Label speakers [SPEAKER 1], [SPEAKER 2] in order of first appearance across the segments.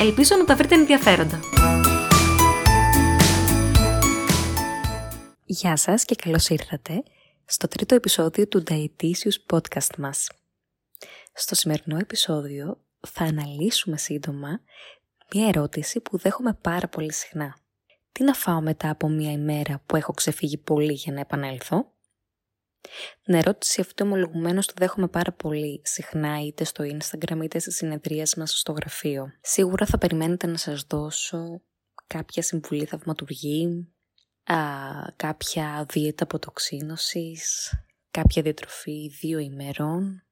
[SPEAKER 1] Ελπίζω να τα βρείτε ενδιαφέροντα. Γεια σας και καλώς ήρθατε στο τρίτο επεισόδιο του Dietitious Podcast μας. Στο σημερινό επεισόδιο θα αναλύσουμε σύντομα μια ερώτηση που δέχομαι πάρα πολύ συχνά. Τι να φάω μετά από μια ημέρα που έχω ξεφύγει πολύ για να επανέλθω; Την ερώτηση αυτή ομολογουμένως το δέχομαι πάρα πολύ συχνά είτε στο Instagram είτε στις συνεδρίες μας στο γραφείο. Σίγουρα θα περιμένετε να σας δώσω κάποια συμβουλή θαυματουργή, α, κάποια δίαιτα αποτοξίνωσης, κάποια διατροφή δύο ημερών.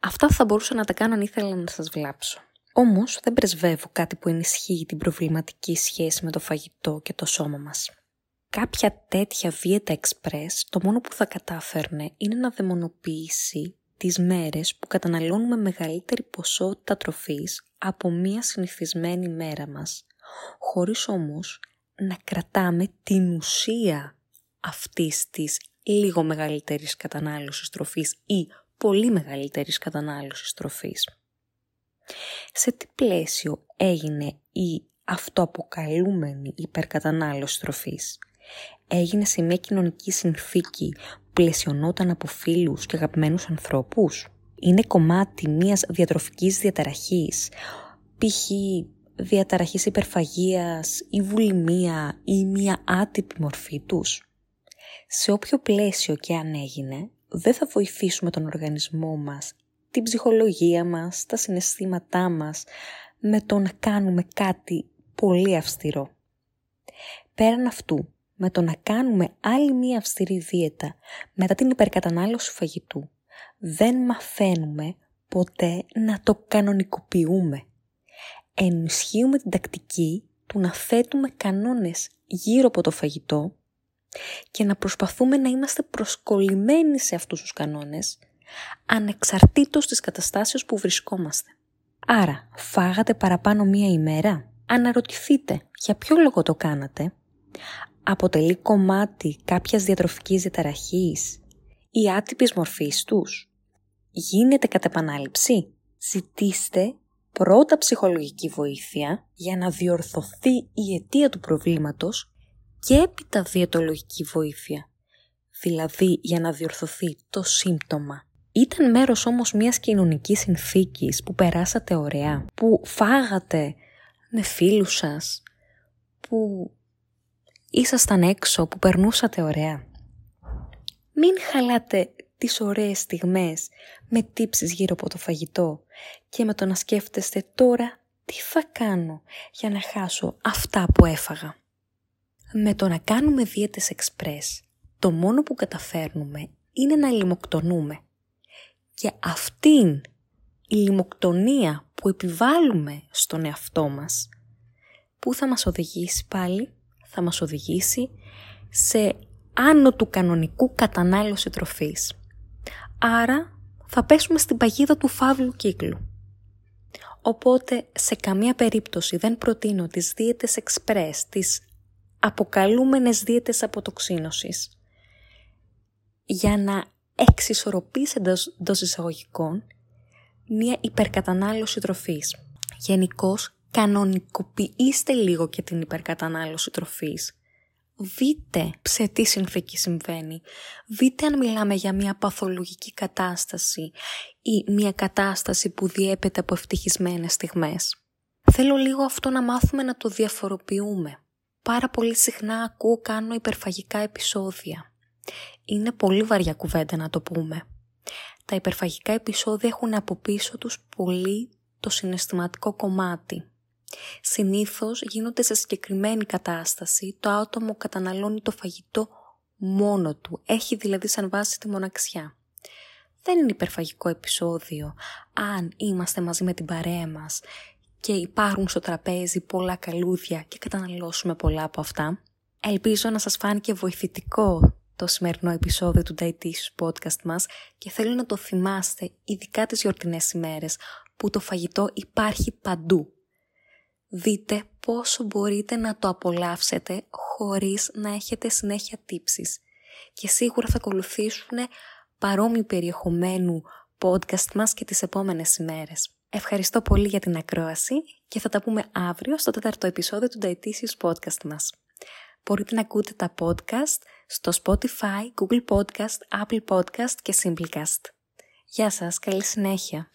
[SPEAKER 1] Αυτά θα μπορούσα να τα κάνω αν ήθελα να σας βλάψω. Όμως δεν πρεσβεύω κάτι που ενισχύει την προβληματική σχέση με το φαγητό και το σώμα μας. Κάποια τέτοια βίαιτα εξπρές το μόνο που θα κατάφερνε είναι να δαιμονοποιήσει τις μέρες που καταναλώνουμε μεγαλύτερη ποσότητα τροφής από μία συνηθισμένη μέρα μας, χωρίς όμως να κρατάμε την ουσία αυτής της λίγο μεγαλύτερης κατανάλωσης τροφής ή πολύ μεγαλύτερης κατανάλωσης τροφής. Σε τι πλαίσιο έγινε η αυτοαποκαλούμενη υπερκατανάλωση τροφής; Έγινε σε μια κοινωνική συνθήκη που πλαισιωνόταν από φίλους και αγαπημένους ανθρώπους. Είναι κομμάτι μιας διατροφικής διαταραχής, π.χ. διαταραχής υπερφαγίας ή βουλημία ή μια άτυπη μορφή τους. Σε όποιο πλαίσιο και αν έγινε, δεν θα βοηθήσουμε τον οργανισμό μας την ψυχολογία μας, τα συναισθήματά μας, με το να κάνουμε κάτι πολύ αυστηρό. Πέραν αυτού, με το να κάνουμε άλλη μία αυστηρή δίαιτα μετά την υπερκατανάλωση φαγητού, δεν μαθαίνουμε ποτέ να το κανονικοποιούμε. Ενισχύουμε την τακτική του να θέτουμε κανόνες γύρω από το φαγητό και να προσπαθούμε να είμαστε προσκολλημένοι σε αυτούς τους κανόνες ανεξαρτήτως της καταστάσεως που βρισκόμαστε. Άρα, φάγατε παραπάνω μία ημέρα; Αναρωτηθείτε για ποιο λόγο το κάνατε; Αποτελεί κομμάτι κάποιας διατροφικής διαταραχής ή άτυπης μορφής τους; Γίνεται κατά επανάληψη; Ζητήστε πρώτα ψυχολογική βοήθεια για να διορθωθεί η αιτία του προβλήματος και έπειτα διαιτολογική βοήθεια. Δηλαδή για να διορθωθεί το σύμπτωμα. Ήταν μέρος όμως μιας κοινωνικής συνθήκης που περάσατε ωραία, που φάγατε με φίλους σας, που ήσασταν έξω, που περνούσατε ωραία. Μην χαλάτε τις ωραίες στιγμές με τύψεις γύρω από το φαγητό και με το να σκέφτεστε τώρα τι θα κάνω για να χάσω αυτά που έφαγα. Με το να κάνουμε δίαιτες εξπρές, το μόνο που καταφέρνουμε είναι να λιμοκτονούμε και αυτήν η λιμοκτονία που επιβάλλουμε στον εαυτό μας, που θα μας οδηγήσει πάλι, θα μας οδηγήσει σε άνω του κανονικού κατανάλωση τροφής. Άρα θα πέσουμε στην παγίδα του φαύλου κύκλου. Οπότε σε καμία περίπτωση δεν προτείνω τις δίαιτες εξπρές, τις αποκαλούμενες δίαιτες αποτοξίνωσης, για να εξισορροπήσει εντός εισαγωγικών μία υπερκατανάλωση τροφής. Γενικώς, κανονικοποιήστε λίγο και την υπερκατανάλωση τροφής. Δείτε σε τι συνθήκη συμβαίνει. Δείτε αν μιλάμε για μια παθολογική κατάσταση ή μια κατάσταση που διέπεται από ευτυχισμένες στιγμές. Θέλω λίγο αυτό να μάθουμε να το διαφοροποιούμε. Πάρα πολύ συχνά ακούω κάνω υπερφαγικά επεισόδια. Είναι πολύ βαριά κουβέντα να το πούμε. Τα υπερφαγικά επεισόδια έχουν από πίσω τους πολύ το συναισθηματικό κομμάτι. Συνήθως γίνονται σε συγκεκριμένη κατάσταση, το άτομο καταναλώνει το φαγητό μόνο του, έχει δηλαδή σαν βάση τη μοναξιά. Δεν είναι υπερφαγικό επεισόδιο αν είμαστε μαζί με την παρέα μας και υπάρχουν στο τραπέζι πολλά καλούδια και καταναλώσουμε πολλά από αυτά. Ελπίζω να σας φάνηκε βοηθητικό το σημερινό επεισόδιο του Dietitious Podcast μας και θέλω να το θυμάστε ειδικά τις γιορτινές ημέρες που το φαγητό υπάρχει παντού. Δείτε πόσο μπορείτε να το απολαύσετε χωρίς να έχετε συνέχεια τύψεις. Και σίγουρα θα ακολουθήσουν παρόμοιου περιεχομένου podcast μας και τις επόμενες ημέρες. Ευχαριστώ πολύ για την ακρόαση και θα τα πούμε αύριο στο τέταρτο επεισόδιο του Dietitious Podcast μας. Μπορείτε να ακούτε τα podcast στο Spotify, Google Podcast, Apple Podcast και Simplecast. Γεια σας, καλή συνέχεια.